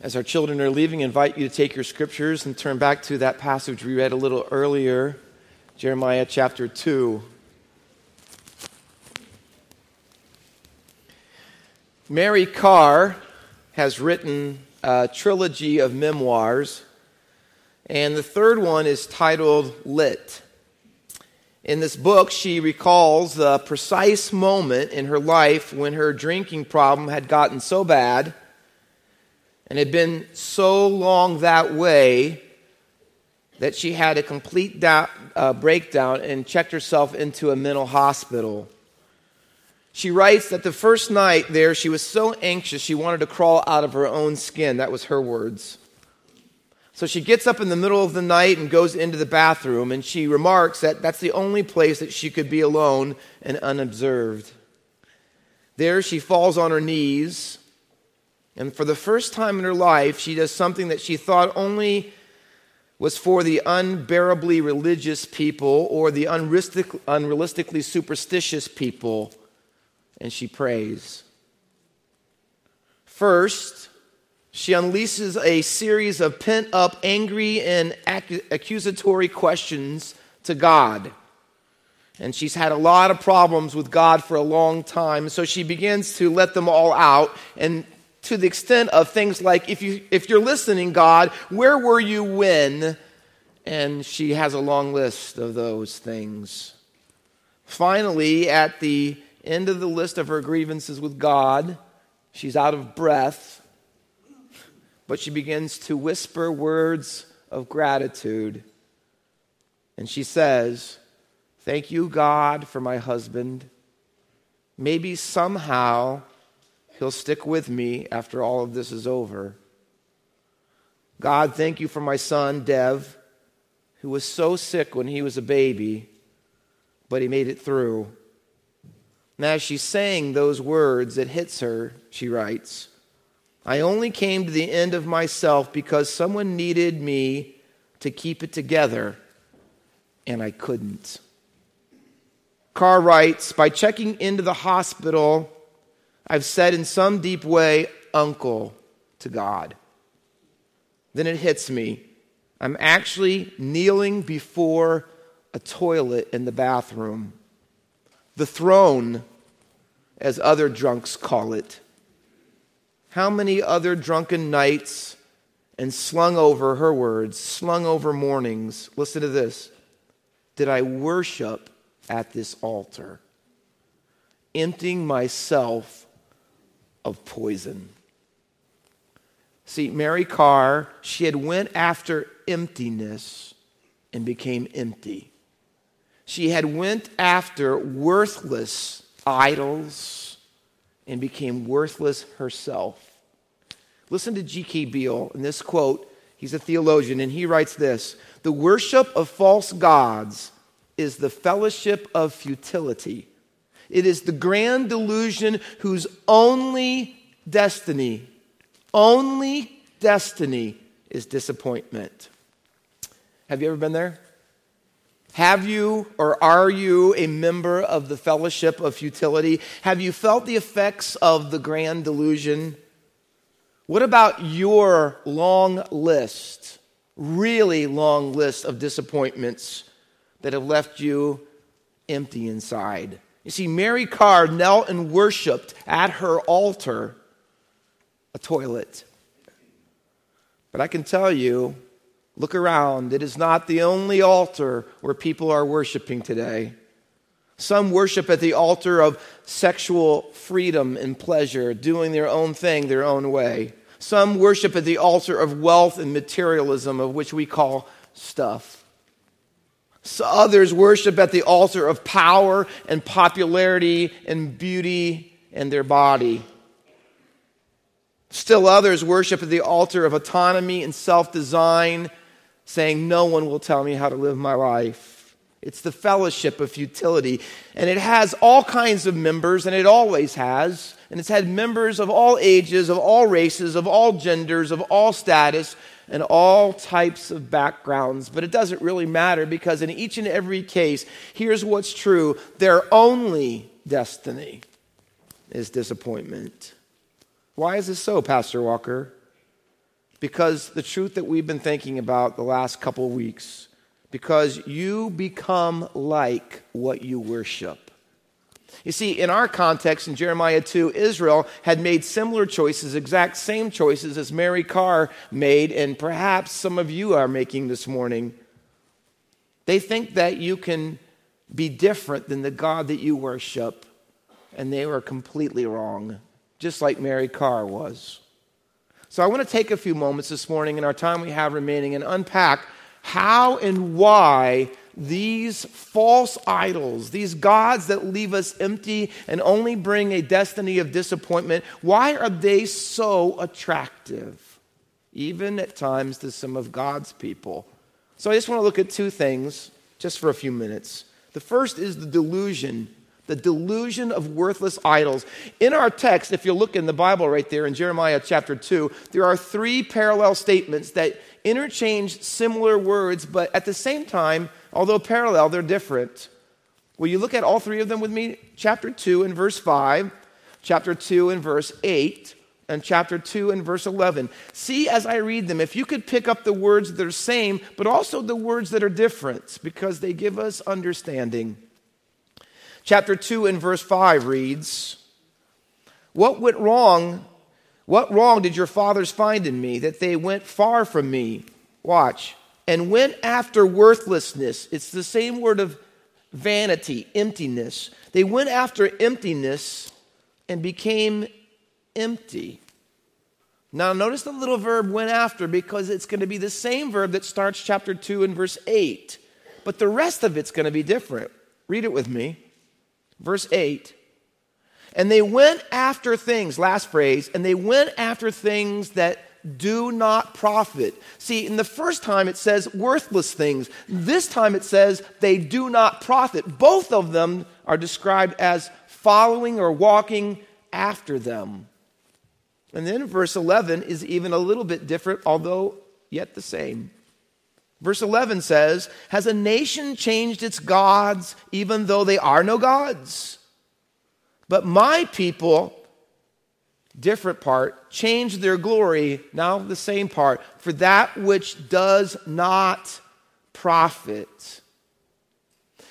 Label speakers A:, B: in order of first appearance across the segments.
A: As our children are leaving, invite you to take your scriptures and turn back to that passage we read a little earlier, Jeremiah chapter 2. Mary Karr has written a trilogy of memoirs, and the third one is titled Lit. In this book, she recalls the precise moment in her life when her drinking problem had gotten so bad and had been so long that way that she had a complete da- uh, breakdown and checked herself into a mental hospital. She writes that the first night there, she was so anxious she wanted to crawl out of her own skin. That was her words. So she gets up in the middle of the night and goes into the bathroom, and she remarks that that's the only place that she could be alone and unobserved. There, she falls on her knees and for the first time in her life, she does something that she thought only was for the unbearably religious people or the unrealistic, unrealistically superstitious people, and she prays. First, she unleashes a series of pent up, angry, and accusatory questions to God. And she's had a lot of problems with God for a long time, so she begins to let them all out and to the extent of things like if you if you're listening god where were you when? And she has a long list of those things. Finally at the end of the list of her grievances with god she's out of breath but she begins to whisper words of gratitude. And she says thank you god for my husband. Maybe somehow He'll stick with me after all of this is over. God, thank you for my son, Dev, who was so sick when he was a baby, but he made it through. And as she's saying those words, it hits her, she writes. I only came to the end of myself because someone needed me to keep it together, and I couldn't. Karr writes By checking into the hospital, I've said in some deep way, uncle to God. Then it hits me. I'm actually kneeling before a toilet in the bathroom. The throne, as other drunks call it. How many other drunken nights and slung over her words, slung over mornings, listen to this, did I worship at this altar, emptying myself of poison. See, Mary Karr, she had went after emptiness and became empty. She had went after worthless idols and became worthless herself. Listen to G.K. Beale in this quote. He's a theologian, and he writes this The worship of false gods is the fellowship of futility it is the grand delusion whose only destiny, only destiny is disappointment. Have you ever been there? Have you or are you a member of the fellowship of futility? Have you felt the effects of the grand delusion? What about your long list, really long list of disappointments that have left you empty inside? You see, Mary Karr knelt and worshiped at her altar a toilet. But I can tell you, look around, it is not the only altar where people are worshiping today. Some worship at the altar of sexual freedom and pleasure, doing their own thing their own way. Some worship at the altar of wealth and materialism, of which we call stuff. Others worship at the altar of power and popularity and beauty and their body. Still others worship at the altar of autonomy and self design, saying, No one will tell me how to live my life. It's the fellowship of futility. And it has all kinds of members, and it always has. And it's had members of all ages, of all races, of all genders, of all status, and all types of backgrounds, but it doesn't really matter because in each and every case, here's what's true their only destiny is disappointment. Why is this so, Pastor Walker? because the truth that we've been thinking about the last couple of weeks, because you become like what you worship. You see, in our context in Jeremiah 2, Israel had made similar choices, exact same choices as Mary Karr made, and perhaps some of you are making this morning. They think that you can be different than the God that you worship, and they were completely wrong, just like Mary Karr was. So I want to take a few moments this morning in our time we have remaining and unpack how and why these false idols, these gods that leave us empty and only bring a destiny of disappointment, why are they so attractive, even at times to some of God's people? So I just want to look at two things just for a few minutes. The first is the delusion the delusion of worthless idols. In our text, if you look in the Bible right there in Jeremiah chapter 2, there are three parallel statements that interchange similar words, but at the same time Although parallel, they're different. Will you look at all three of them with me? Chapter 2 and verse 5, chapter 2 and verse 8, and chapter 2 and verse 11. See as I read them, if you could pick up the words that are same, but also the words that are different, because they give us understanding. Chapter 2 and verse 5 reads, What went wrong? What wrong did your fathers find in me that they went far from me? Watch and went after worthlessness. It's the same word of vanity, emptiness. They went after emptiness and became empty. Now, notice the little verb went after because it's going to be the same verb that starts chapter 2 and verse 8. But the rest of it's going to be different. Read it with me. Verse 8. And they went after things, last phrase, and they went after things that do not profit. See, in the first time it says worthless things. This time it says they do not profit. Both of them are described as following or walking after them. And then verse 11 is even a little bit different, although yet the same. Verse 11 says, Has a nation changed its gods even though they are no gods? But my people different part, change their glory, now the same part, for that which does not profit.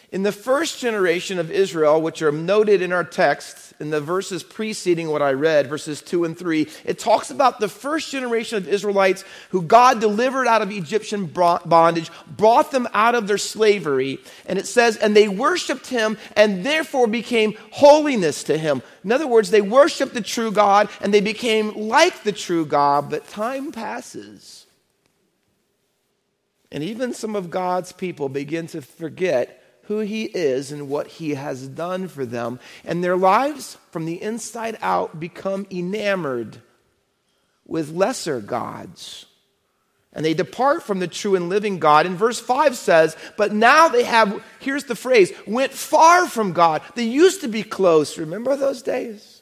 A: In the first generation of Israel, which are noted in our text, in the verses preceding what I read, verses 2 and 3, it talks about the first generation of Israelites who God delivered out of Egyptian bondage, brought them out of their slavery. And it says, and they worshiped him and therefore became holiness to him. In other words, they worshiped the true God and they became like the true God, but time passes. And even some of God's people begin to forget who he is and what he has done for them. And their lives from the inside out become enamored with lesser gods. And they depart from the true and living God. And verse 5 says, But now they have, here's the phrase, went far from God. They used to be close. Remember those days?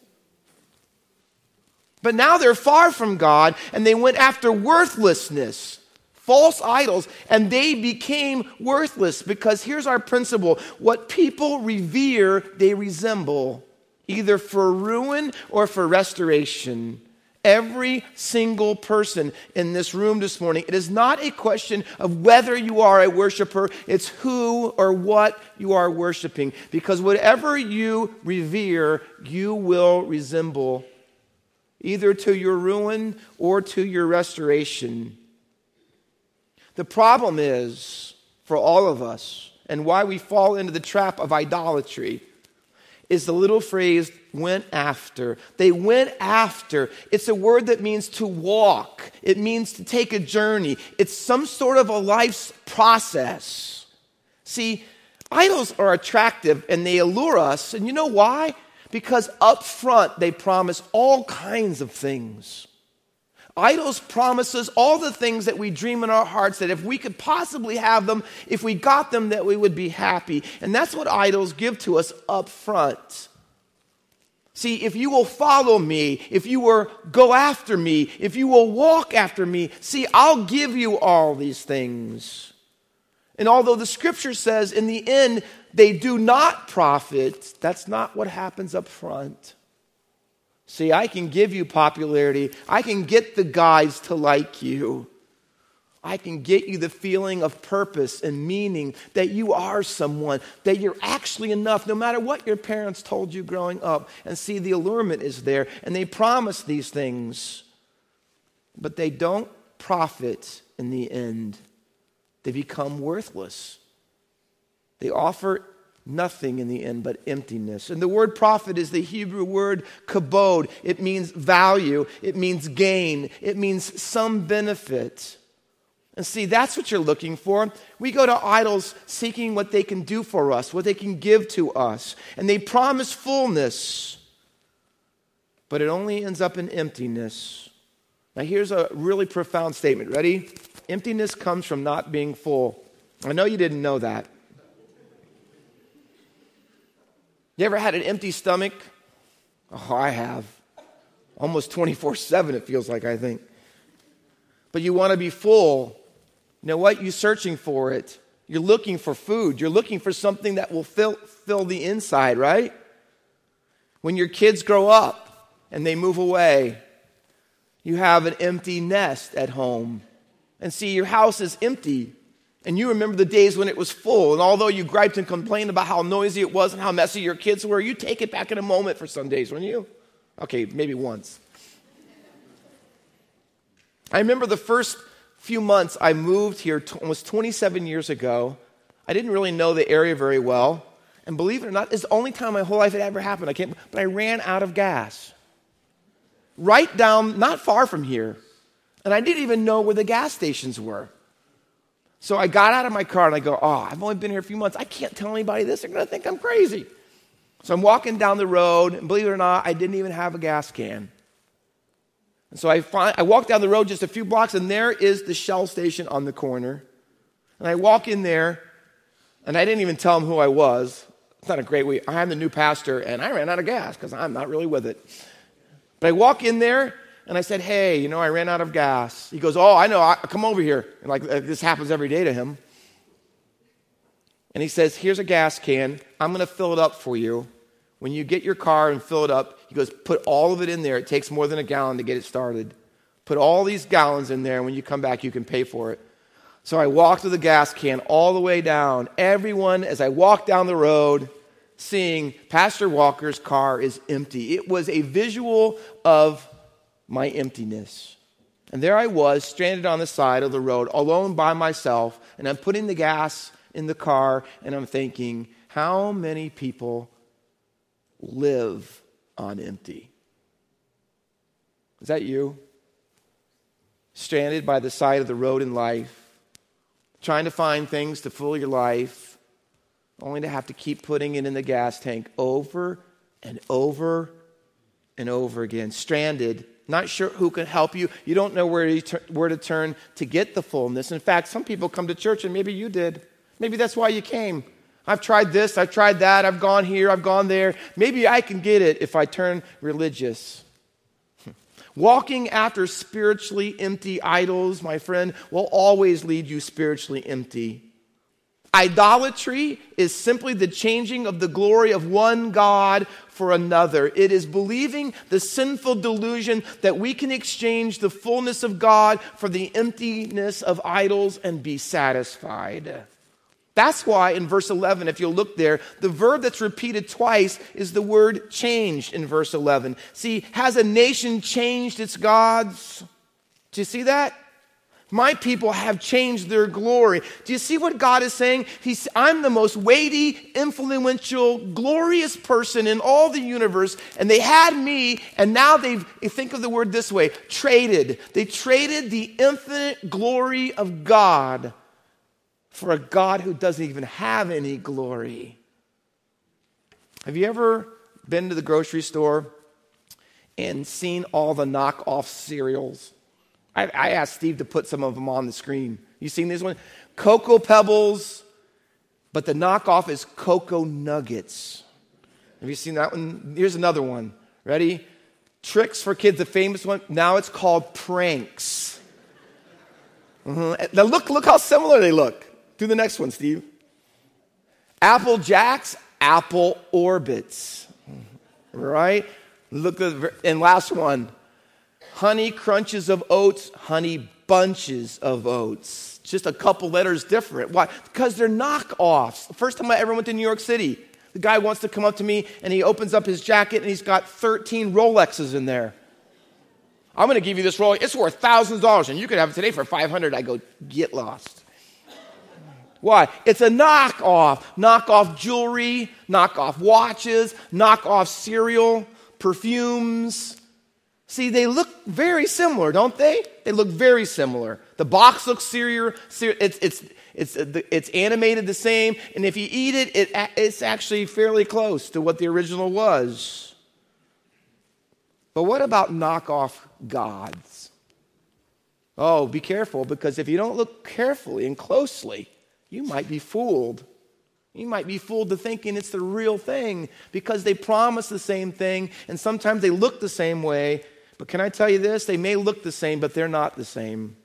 A: But now they're far from God and they went after worthlessness false idols, and they became worthless because here's our principle what people revere, they resemble, either for ruin or for restoration. Every single person in this room this morning, it is not a question of whether you are a worshiper, it's who or what you are worshiping. Because whatever you revere, you will resemble, either to your ruin or to your restoration. The problem is, for all of us, and why we fall into the trap of idolatry, is the little phrase went after. They went after. It's a word that means to walk, it means to take a journey, it's some sort of a life's process. See, idols are attractive and they allure us, and you know why? Because up front they promise all kinds of things. Idols promise us all the things that we dream in our hearts that if we could possibly have them, if we got them, that we would be happy. And that's what idols give to us up front. See, if you will follow me, if you will go after me, if you will walk after me, see, I'll give you all these things. And although the scripture says in the end they do not profit, that's not what happens up front. See, I can give you popularity. I can get the guys to like you. I can get you the feeling of purpose and meaning that you are someone, that you're actually enough, no matter what your parents told you growing up. And see, the allurement is there. And they promise these things, but they don't profit in the end. They become worthless. They offer nothing in the end but emptiness. And the word profit is the Hebrew word kabod. It means value, it means gain, it means some benefit. And see, that's what you're looking for. We go to idols seeking what they can do for us, what they can give to us. And they promise fullness, but it only ends up in emptiness. Now, here's a really profound statement. Ready? Emptiness comes from not being full. I know you didn't know that. You ever had an empty stomach? Oh, I have. Almost 24 7, it feels like, I think. But you want to be full. You know what? You're searching for it. You're looking for food. You're looking for something that will fill, fill the inside, right? When your kids grow up and they move away, you have an empty nest at home. And see, your house is empty. And you remember the days when it was full. And although you griped and complained about how noisy it was and how messy your kids were, you take it back in a moment for some days, wouldn't you? Okay, maybe once. I remember the first few months I moved here t- almost 27 years ago. I didn't really know the area very well. And believe it or not, it's the only time my whole life it ever happened. I can't, but I ran out of gas. Right down, not far from here. And I didn't even know where the gas stations were. So I got out of my car and I go, Oh, I've only been here a few months. I can't tell anybody this. They're going to think I'm crazy. So I'm walking down the road, and believe it or not, I didn't even have a gas can. And so I, find, I walk down the road just a few blocks, and there is the Shell station on the corner. And I walk in there, and I didn't even tell them who I was. It's not a great way. I'm the new pastor, and I ran out of gas because I'm not really with it. But I walk in there, and I said, Hey, you know, I ran out of gas. He goes, Oh, I know. I, come over here. And like uh, this happens every day to him. And he says, Here's a gas can. I'm going to fill it up for you. When you get your car and fill it up, he goes, put all of it in there. It takes more than a gallon to get it started. Put all these gallons in there, and when you come back, you can pay for it. So I walked with the gas can all the way down. Everyone, as I walked down the road, seeing Pastor Walker's car is empty. It was a visual of my emptiness. And there I was, stranded on the side of the road, alone by myself, and I'm putting the gas in the car, and I'm thinking, how many people live on empty. Is that you? Stranded by the side of the road in life, trying to find things to fill your life, only to have to keep putting it in the gas tank over and over and over again. Stranded, not sure who can help you. You don't know where to, where to turn to get the fullness. In fact, some people come to church, and maybe you did. Maybe that's why you came I've tried this, I've tried that, I've gone here, I've gone there. Maybe I can get it if I turn religious. Hmm. Walking after spiritually empty idols, my friend, will always lead you spiritually empty. Idolatry is simply the changing of the glory of one God for another. It is believing the sinful delusion that we can exchange the fullness of God for the emptiness of idols and be satisfied. That's why in verse 11, if you'll look there, the verb that's repeated twice is the word changed in verse 11. See, has a nation changed its gods? Do you see that? My people have changed their glory. Do you see what God is saying? He's, I'm the most weighty, influential, glorious person in all the universe, and they had me, and now they've, think of the word this way, traded. They traded the infinite glory of God for a God who doesn't even have any glory. Have you ever been to the grocery store and seen all the knockoff cereals? I, I asked Steve to put some of them on the screen. You seen these ones? Cocoa Pebbles, but the knockoff is Cocoa Nuggets. Have you seen that one? Here's another one. Ready? Trix for kids, the famous one. Now it's called pranks. Mm-hmm. Now look, look how similar they look. Do the next one, Steve. Apple Jacks, Apple Orbits. Right? Look and last one honey crunches of oats, honey bunches of oats. Just a couple letters different. Why? Because they're knockoffs. The first time I ever went to New York City, the guy wants to come up to me and he opens up his jacket and he's got 13 Rolexes in there. I'm going to give you this Rolex. It's worth thousands of dollars and you could have it today for 500. I go, get lost. Why? It's a knockoff. Knockoff jewelry, knockoff watches, knockoff cereal, perfumes. See, they look very similar, don't they? They look very similar. The box looks serious. It's, it's, it's, uh, it's animated the same. And if you eat it, it, it's actually fairly close to what the original was. But what about knockoff gods? Oh, be careful because if you don't look carefully and closely, you might be fooled. You might be fooled to thinking it's the real thing because they promise the same thing and sometimes they look the same way. But can I tell you this? They may look the same, but they're not the same.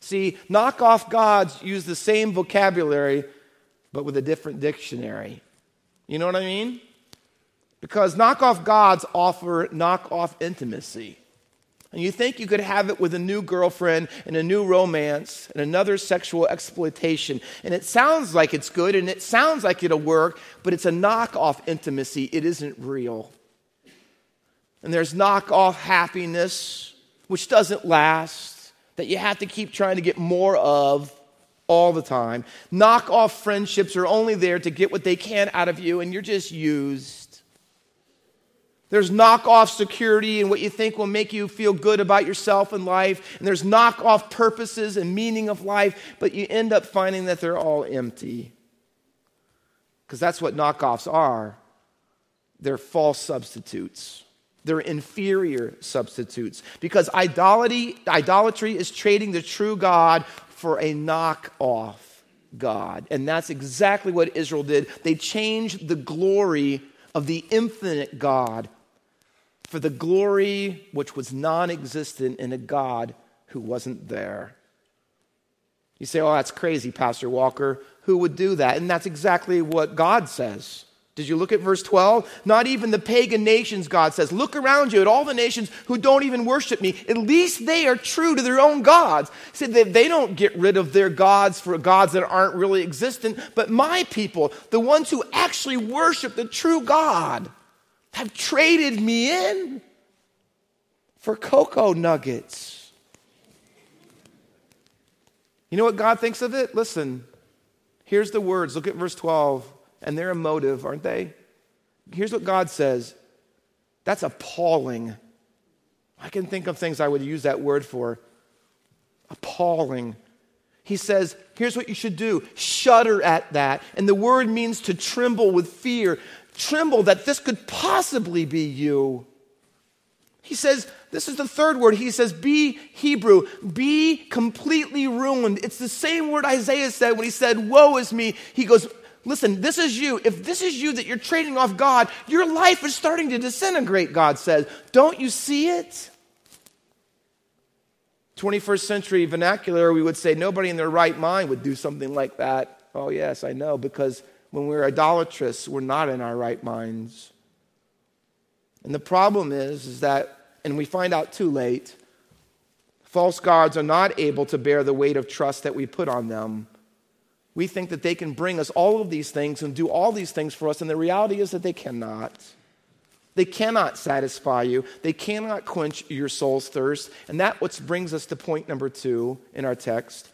A: See, knockoff gods use the same vocabulary, but with a different dictionary. You know what I mean? Because knockoff gods offer knockoff intimacy. And you think you could have it with a new girlfriend and a new romance and another sexual exploitation. And it sounds like it's good and it sounds like it'll work, but it's a knockoff intimacy. It isn't real. And there's knockoff happiness, which doesn't last, that you have to keep trying to get more of all the time. Knockoff friendships are only there to get what they can out of you, and you're just used. There's knockoff security and what you think will make you feel good about yourself and life. And there's knockoff purposes and meaning of life, but you end up finding that they're all empty. Because that's what knockoffs are they're false substitutes. They're inferior substitutes. Because idolatry, idolatry is trading the true God for a knockoff God. And that's exactly what Israel did. They changed the glory of the infinite God for the glory which was non existent in a God who wasn't there. You say, oh, that's crazy, Pastor Walker. Who would do that? And that's exactly what God says. Did you look at verse 12? Not even the pagan nations, God says. Look around you at all the nations who don't even worship me. At least they are true to their own gods. He said that they don't get rid of their gods for gods that aren't really existent, but my people, the ones who actually worship the true God, have traded me in for cocoa nuggets. You know what God thinks of it? Listen, here's the words. Look at verse 12, and they're emotive, aren't they? Here's what God says that's appalling. I can think of things I would use that word for. Appalling. He says, here's what you should do shudder at that. And the word means to tremble with fear tremble that this could possibly be you. He says, this is the third word. He says, be Hebrew, be completely ruined. It's the same word Isaiah said when he said, Woe is me. He goes, Listen, this is you. If this is you that you're trading off God, your life is starting to disintegrate, God says. Don't you see it? 21st century vernacular, we would say nobody in their right mind would do something like that. Oh, yes, I know, because when we're idolatrous, we're not in our right minds. And the problem is, is that, and we find out too late, false gods are not able to bear the weight of trust that we put on them. We think that they can bring us all of these things and do all these things for us, and the reality is that they cannot. They cannot satisfy you. They cannot quench your soul's thirst. And that what brings us to point number two in our text.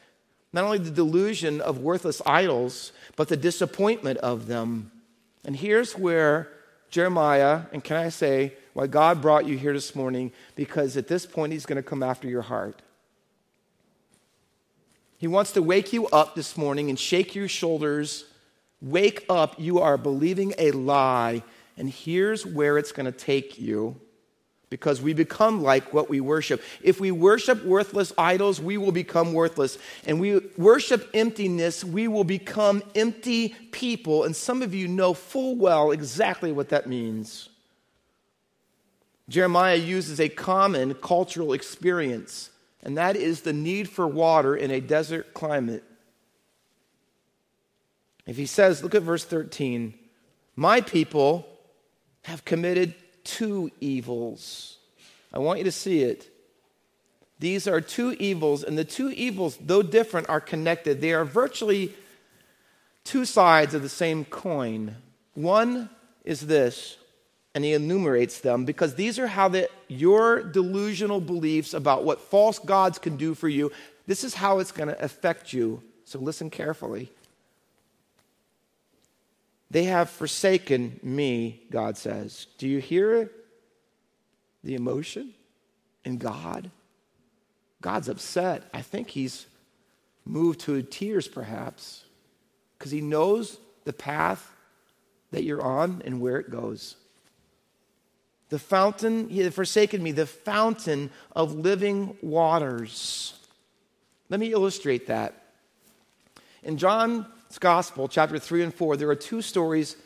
A: Not only the delusion of worthless idols, but the disappointment of them. And here's where Jeremiah, and can I say why God brought you here this morning? Because at this point, He's going to come after your heart. He wants to wake you up this morning and shake your shoulders. Wake up, you are believing a lie, and here's where it's going to take you because we become like what we worship. If we worship worthless idols, we will become worthless. And we worship emptiness, we will become empty people. And some of you know full well exactly what that means. Jeremiah uses a common cultural experience, and that is the need for water in a desert climate. If he says, look at verse 13, my people have committed two evils. I want you to see it. These are two evils, and the two evils, though different, are connected. They are virtually two sides of the same coin. One is this, and he enumerates them because these are how the, your delusional beliefs about what false gods can do for you, this is how it's going to affect you. So listen carefully. They have forsaken me, God says. Do you hear the emotion in God? God's upset. I think he's moved to tears, perhaps, because he knows the path that you're on and where it goes. The fountain, he had forsaken me, the fountain of living waters. Let me illustrate that. In John's Gospel, chapter 3 and 4, there are two stories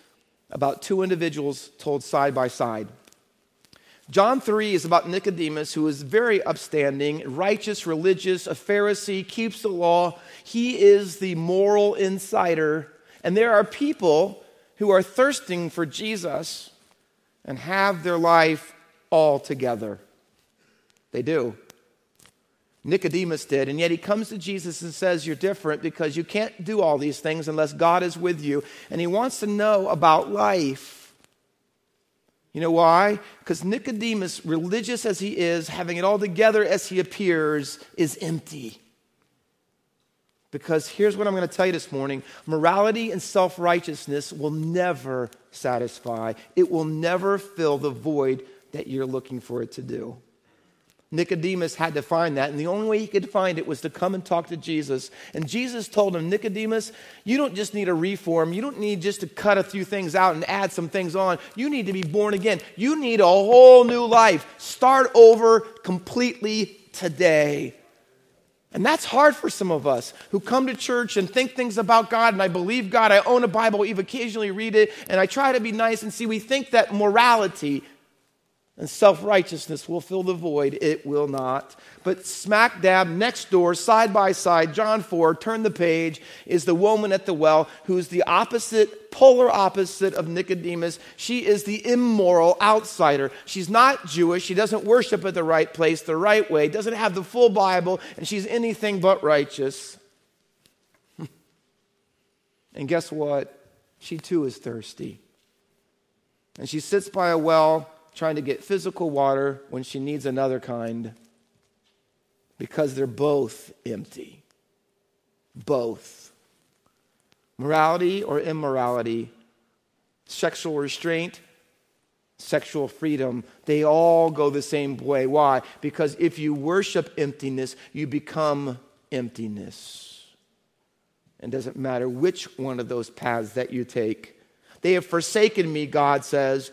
A: about two individuals told side by side. John 3 is about Nicodemus, who is very upstanding, righteous, religious, a Pharisee, keeps the law. He is the moral insider. And there are people who are thirsting for Jesus and have their life all together. They do. Nicodemus did, and yet he comes to Jesus and says, You're different because you can't do all these things unless God is with you. And he wants to know about life. You know why? Because Nicodemus, religious as he is, having it all together as he appears, is empty. Because here's what I'm going to tell you this morning morality and self righteousness will never satisfy, it will never fill the void that you're looking for it to do. Nicodemus had to find that, and the only way he could find it was to come and talk to Jesus. And Jesus told him, Nicodemus, you don't just need a reform. You don't need just to cut a few things out and add some things on. You need to be born again. You need a whole new life. Start over completely today. And that's hard for some of us who come to church and think things about God, and I believe God. I own a Bible, even occasionally read it, and I try to be nice and see. We think that morality and self righteousness will fill the void. It will not. But smack dab next door, side by side, John 4, turn the page, is the woman at the well who's the opposite, polar opposite of Nicodemus. She is the immoral outsider. She's not Jewish. She doesn't worship at the right place, the right way, doesn't have the full Bible, and she's anything but righteous. and guess what? She too is thirsty. And she sits by a well trying to get physical water when she needs another kind because they're both empty. Both. Morality or immorality, sexual restraint, sexual freedom, they all go the same way. Why? Because if you worship emptiness, you become emptiness. And doesn't matter which one of those paths that you take. They have forsaken me, God says,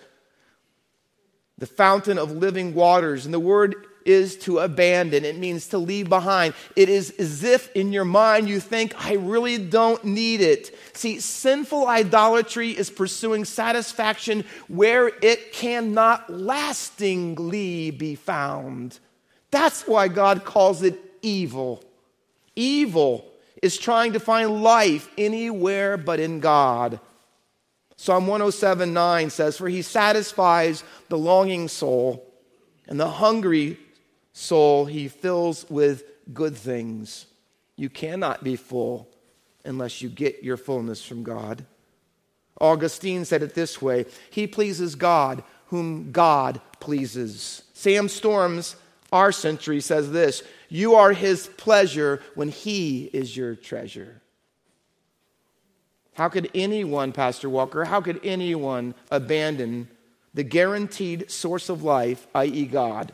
A: the fountain of living waters. And the word is to abandon, it means to leave behind. It is as if in your mind you think, I really don't need it. See, sinful idolatry is pursuing satisfaction where it cannot lastingly be found. That's why God calls it evil. Evil is trying to find life anywhere but in God. Psalm 107 9 says, For he satisfies the longing soul, and the hungry soul he fills with good things. You cannot be full unless you get your fullness from God. Augustine said it this way He pleases God, whom God pleases. Sam Storms, our century, says this You are his pleasure when he is your treasure. How could anyone, Pastor Walker, how could anyone abandon the guaranteed source of life, i.e., God,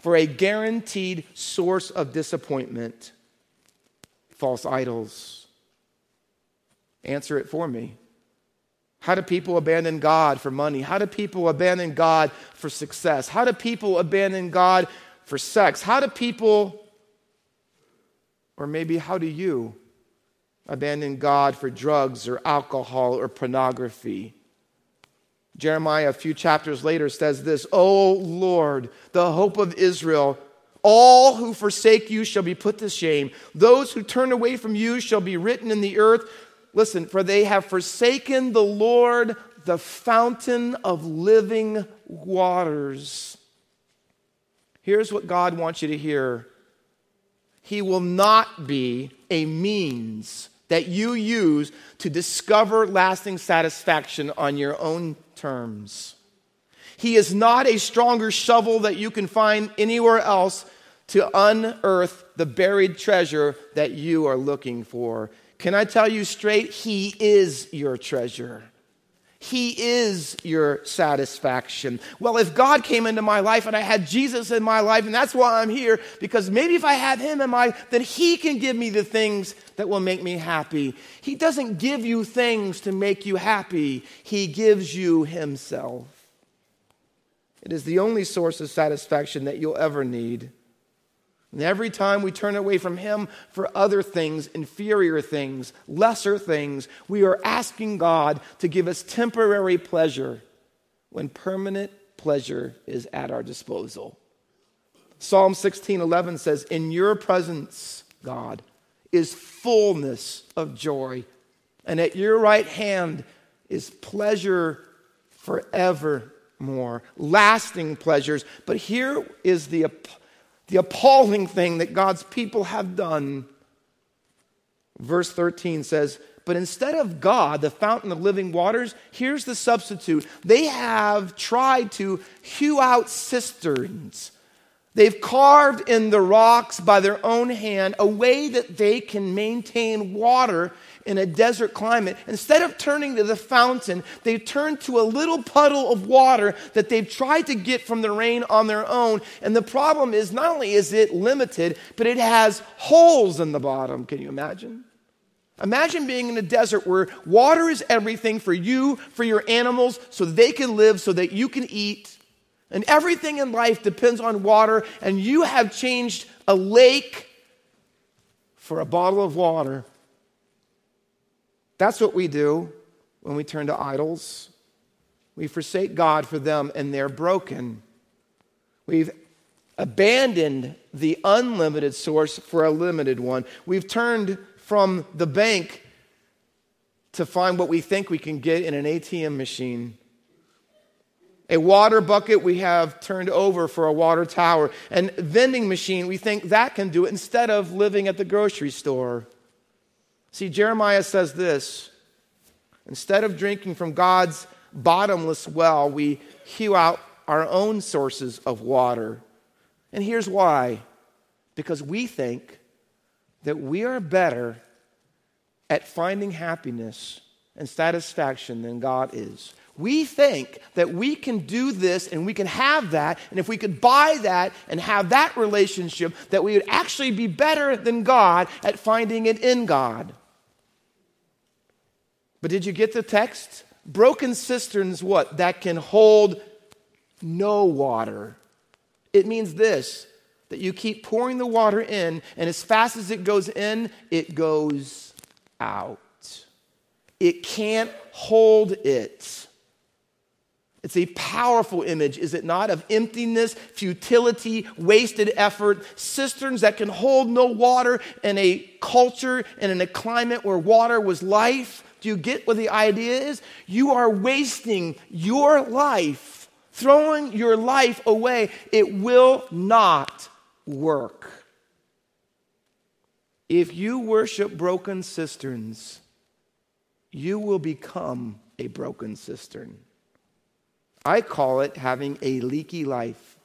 A: for a guaranteed source of disappointment? False idols. Answer it for me. How do people abandon God for money? How do people abandon God for success? How do people abandon God for sex? How do people, or maybe how do you abandon God for drugs or alcohol or pornography. Jeremiah, a few chapters later, says this O Lord, the hope of Israel, all who forsake you shall be put to shame. Those who turn away from you shall be written in the earth. Listen, for they have forsaken the Lord the fountain of living waters. Here's what God wants you to hear He will not be a means that you use to discover lasting satisfaction on your own terms. He is not a stronger shovel that you can find anywhere else to unearth the buried treasure that you are looking for. Can I tell you straight? He is your treasure. He is your satisfaction. Well, if God came into my life and I had Jesus in my life, and that's why I'm here, because maybe if I have Him in my life, then He can give me the things that will make me happy. He doesn't give you things to make you happy, He gives you Himself. It is the only source of satisfaction that you'll ever need. And every time we turn away from Him for other things, inferior things, lesser things, we are asking God to give us temporary pleasure when permanent pleasure is at our disposal. Psalm 16:11 says, "In your presence, God, is fullness of joy, and at your right hand is pleasure forevermore, lasting pleasures." But here is the the appalling thing that God's people have done. Verse 13 says, But instead of God, the fountain of living waters, here's the substitute. They have tried to hew out cisterns. They've carved in the rocks by their own hand a way that they can maintain water in a desert climate, instead of turning to the fountain, they turn to a little puddle of water that they've tried to get from the rain on their own. And the problem is not only is it limited, but it has holes in the bottom. Can you imagine? Imagine being in a desert where water is everything for you, for your animals, so they can live, so that you can eat. And everything in life depends on water, and you have changed a lake for a bottle of water. That's what we do when we turn to idols. We forsake God for them and they're broken. We've abandoned the unlimited source for a limited one. We've turned from the bank to find what we think we can get in an ATM machine. A water bucket we have turned over for a water tower. And vending machine, we think that can do it instead of living at the grocery store. See, Jeremiah says this instead of drinking from God's bottomless well, we hew out our own sources of water. And here's why because we think that we are better at finding happiness and satisfaction than God is. We think that we can do this and we can have that, and if we could buy that and have that relationship, that we would actually be better than God at finding it in God. But did you get the text? Broken cisterns, what? That can hold no water. It means this that you keep pouring the water in, and as fast as it goes in, it goes out. It can't hold it. It's a powerful image, is it not, of emptiness, futility, wasted effort, cisterns that can hold no water in a culture and in a climate where water was life. Do you get what the idea is? You are wasting your life, throwing your life away. It will not work. If you worship broken cisterns, you will become a broken cistern. I call it having a leaky life.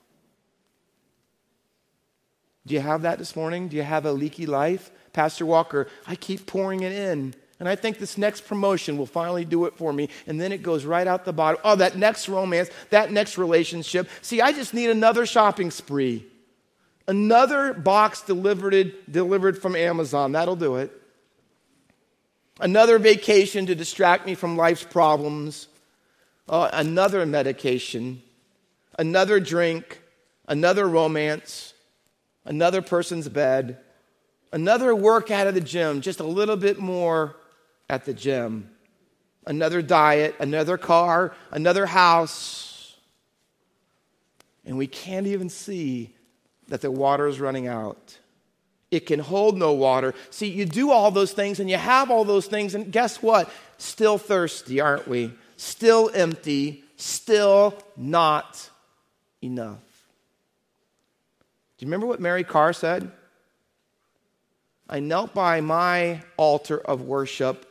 A: Do you have that this morning? Do you have a leaky life? Pastor Walker, I keep pouring it in. And I think this next promotion will finally do it for me. And then it goes right out the bottom. Oh, that next romance, that next relationship. See, I just need another shopping spree. Another box delivered, delivered from Amazon. That'll do it. Another vacation to distract me from life's problems. Oh, another medication. Another drink. Another romance. Another person's bed. Another workout at the gym, just a little bit more at the gym, another diet, another car, another house. And we can't even see that the water is running out. It can hold no water. See, you do all those things and you have all those things, and guess what? Still thirsty, aren't we? Still empty, still not enough. Do you remember what Mary Karr said? I knelt by my altar of worship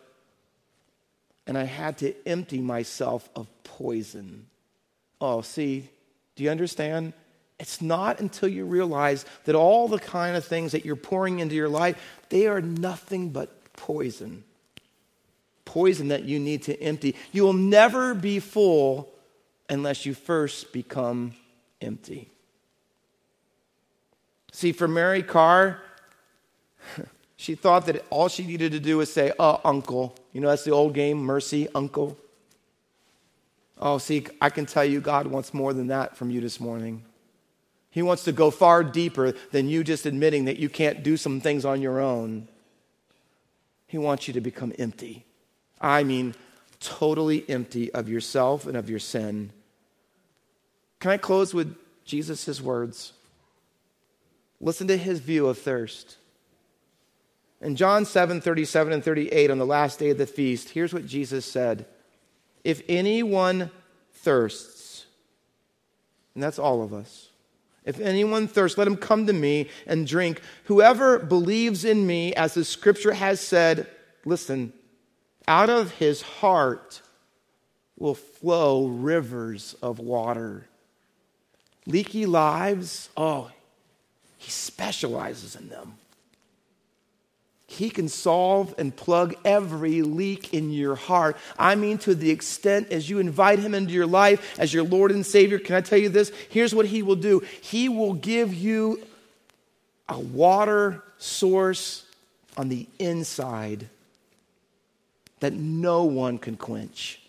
A: and I had to empty myself of poison. Oh, see, do you understand? It's not until you realize that all the kind of things that you're pouring into your life, they are nothing but poison. Poison that you need to empty. You will never be full unless you first become empty. See, for Mary Karr, she thought that all she needed to do was say, Oh, uncle. You know, that's the old game, mercy, uncle. Oh, see, I can tell you God wants more than that from you this morning. He wants to go far deeper than you just admitting that you can't do some things on your own. He wants you to become empty. I mean, totally empty of yourself and of your sin. Can I close with Jesus' words? Listen to his view of thirst. In John 7 37 and 38, on the last day of the feast, here's what Jesus said If anyone thirsts, and that's all of us, if anyone thirsts, let him come to me and drink. Whoever believes in me, as the scripture has said, listen, out of his heart will flow rivers of water. Leaky lives, oh, he specializes in them. He can solve and plug every leak in your heart. I mean, to the extent as you invite Him into your life as your Lord and Savior. Can I tell you this? Here's what He will do He will give you a water source on the inside that no one can quench.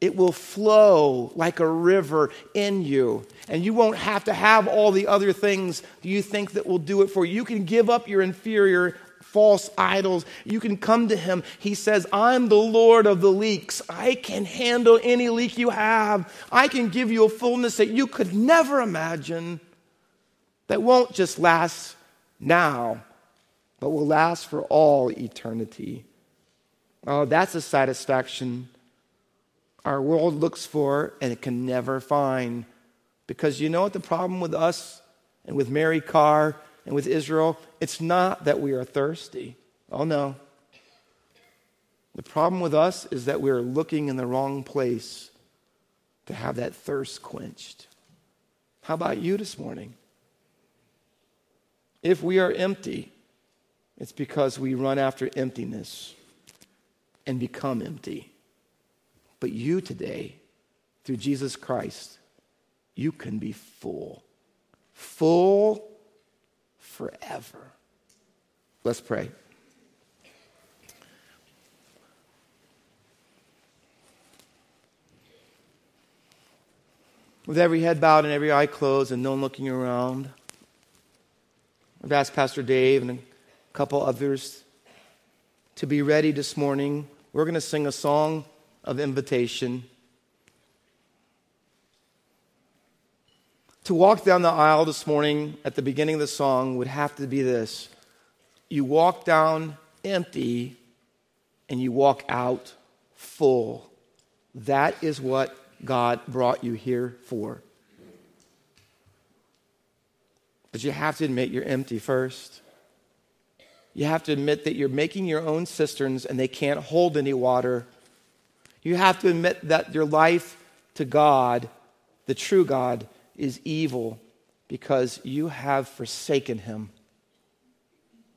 A: It will flow like a river in you. And you won't have to have all the other things you think that will do it for you. You can give up your inferior false idols. You can come to him. He says, I'm the Lord of the leaks. I can handle any leak you have. I can give you a fullness that you could never imagine that won't just last now, but will last for all eternity. Oh, that's a satisfaction our world looks for and it can never find. Because you know what the problem with us and with Mary Karr and with Israel? It's not that we are thirsty. Oh, no. The problem with us is that we're looking in the wrong place to have that thirst quenched. How about you this morning? If we are empty, it's because we run after emptiness and become empty. But you today, through Jesus Christ, you can be full. Full forever. Let's pray. With every head bowed and every eye closed and no one looking around, I've asked Pastor Dave and a couple others to be ready this morning. We're going to sing a song of invitation. To walk down the aisle this morning at the beginning of the song would have to be this you walk down empty and you walk out full. That is what God brought you here for. But you have to admit you're empty first. You have to admit that you're making your own cisterns and they can't hold any water. You have to admit that your life to God, the true God, is evil because you have forsaken him.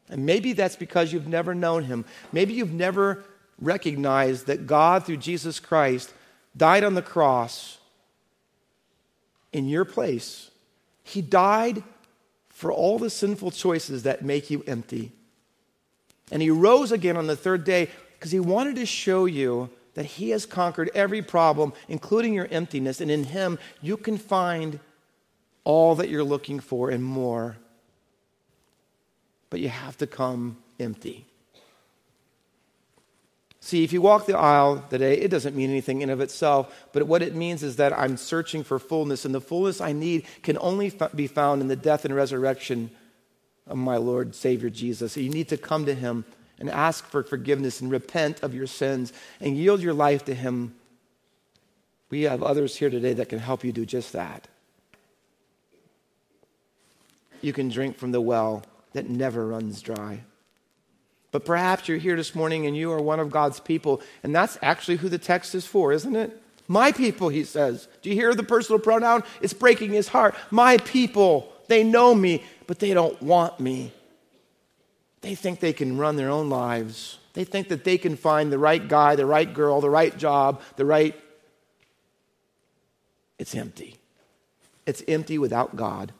A: And maybe that's because you've never known him. Maybe you've never recognized that God, through Jesus Christ, died on the cross in your place. He died for all the sinful choices that make you empty. And he rose again on the third day because he wanted to show you that he has conquered every problem, including your emptiness, and in him you can find all that you're looking for and more. But you have to come empty. See, if you walk the aisle today, it doesn't mean anything in of itself, but what it means is that I'm searching for fullness, and the fullness I need can only be found in the death and resurrection of my Lord Savior Jesus. You need to come to Him and ask for forgiveness and repent of your sins and yield your life to Him We have others here today that can help you do just that. You can drink from the well that never runs dry. But perhaps you're here this morning and you are one of God's people, and that's actually who the text is for, isn't it? My people, he says. Do you hear the personal pronoun? It's breaking his heart. My people, they know me, but they don't want me. They think they can run their own lives. They think that they can find the right guy, the right girl, the right job, the right. It's empty. It's empty without God.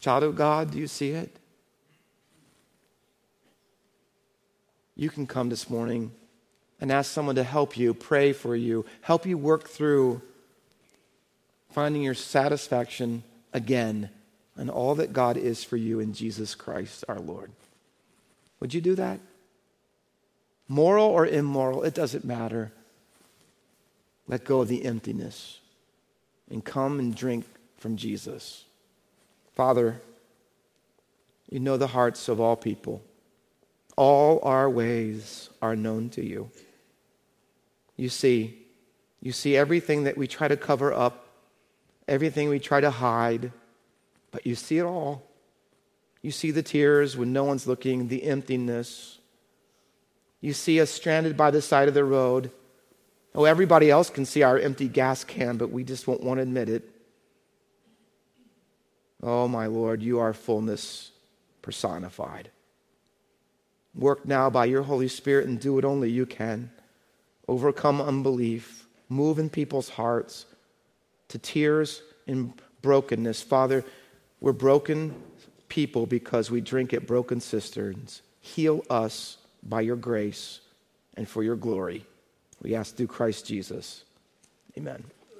A: Child of God, do you see it? You can come this morning and ask someone to help you, pray for you, help you work through finding your satisfaction again and all that God is for you in Jesus Christ our Lord. Would you do that? Moral or immoral, it doesn't matter. Let go of the emptiness and come and drink from Jesus. Father, you know the hearts of all people. All our ways are known to you. You see, you see everything that we try to cover up, everything we try to hide, but you see it all. You see the tears when no one's looking, the emptiness. You see us stranded by the side of the road. Oh, everybody else can see our empty gas can, but we just won't want to admit it. Oh, my Lord, you are fullness personified. Work now by your Holy Spirit and do what only you can. Overcome unbelief, move in people's hearts to tears and brokenness. Father, we're broken people because we drink at broken cisterns. Heal us by your grace and for your glory. We ask through Christ Jesus. Amen.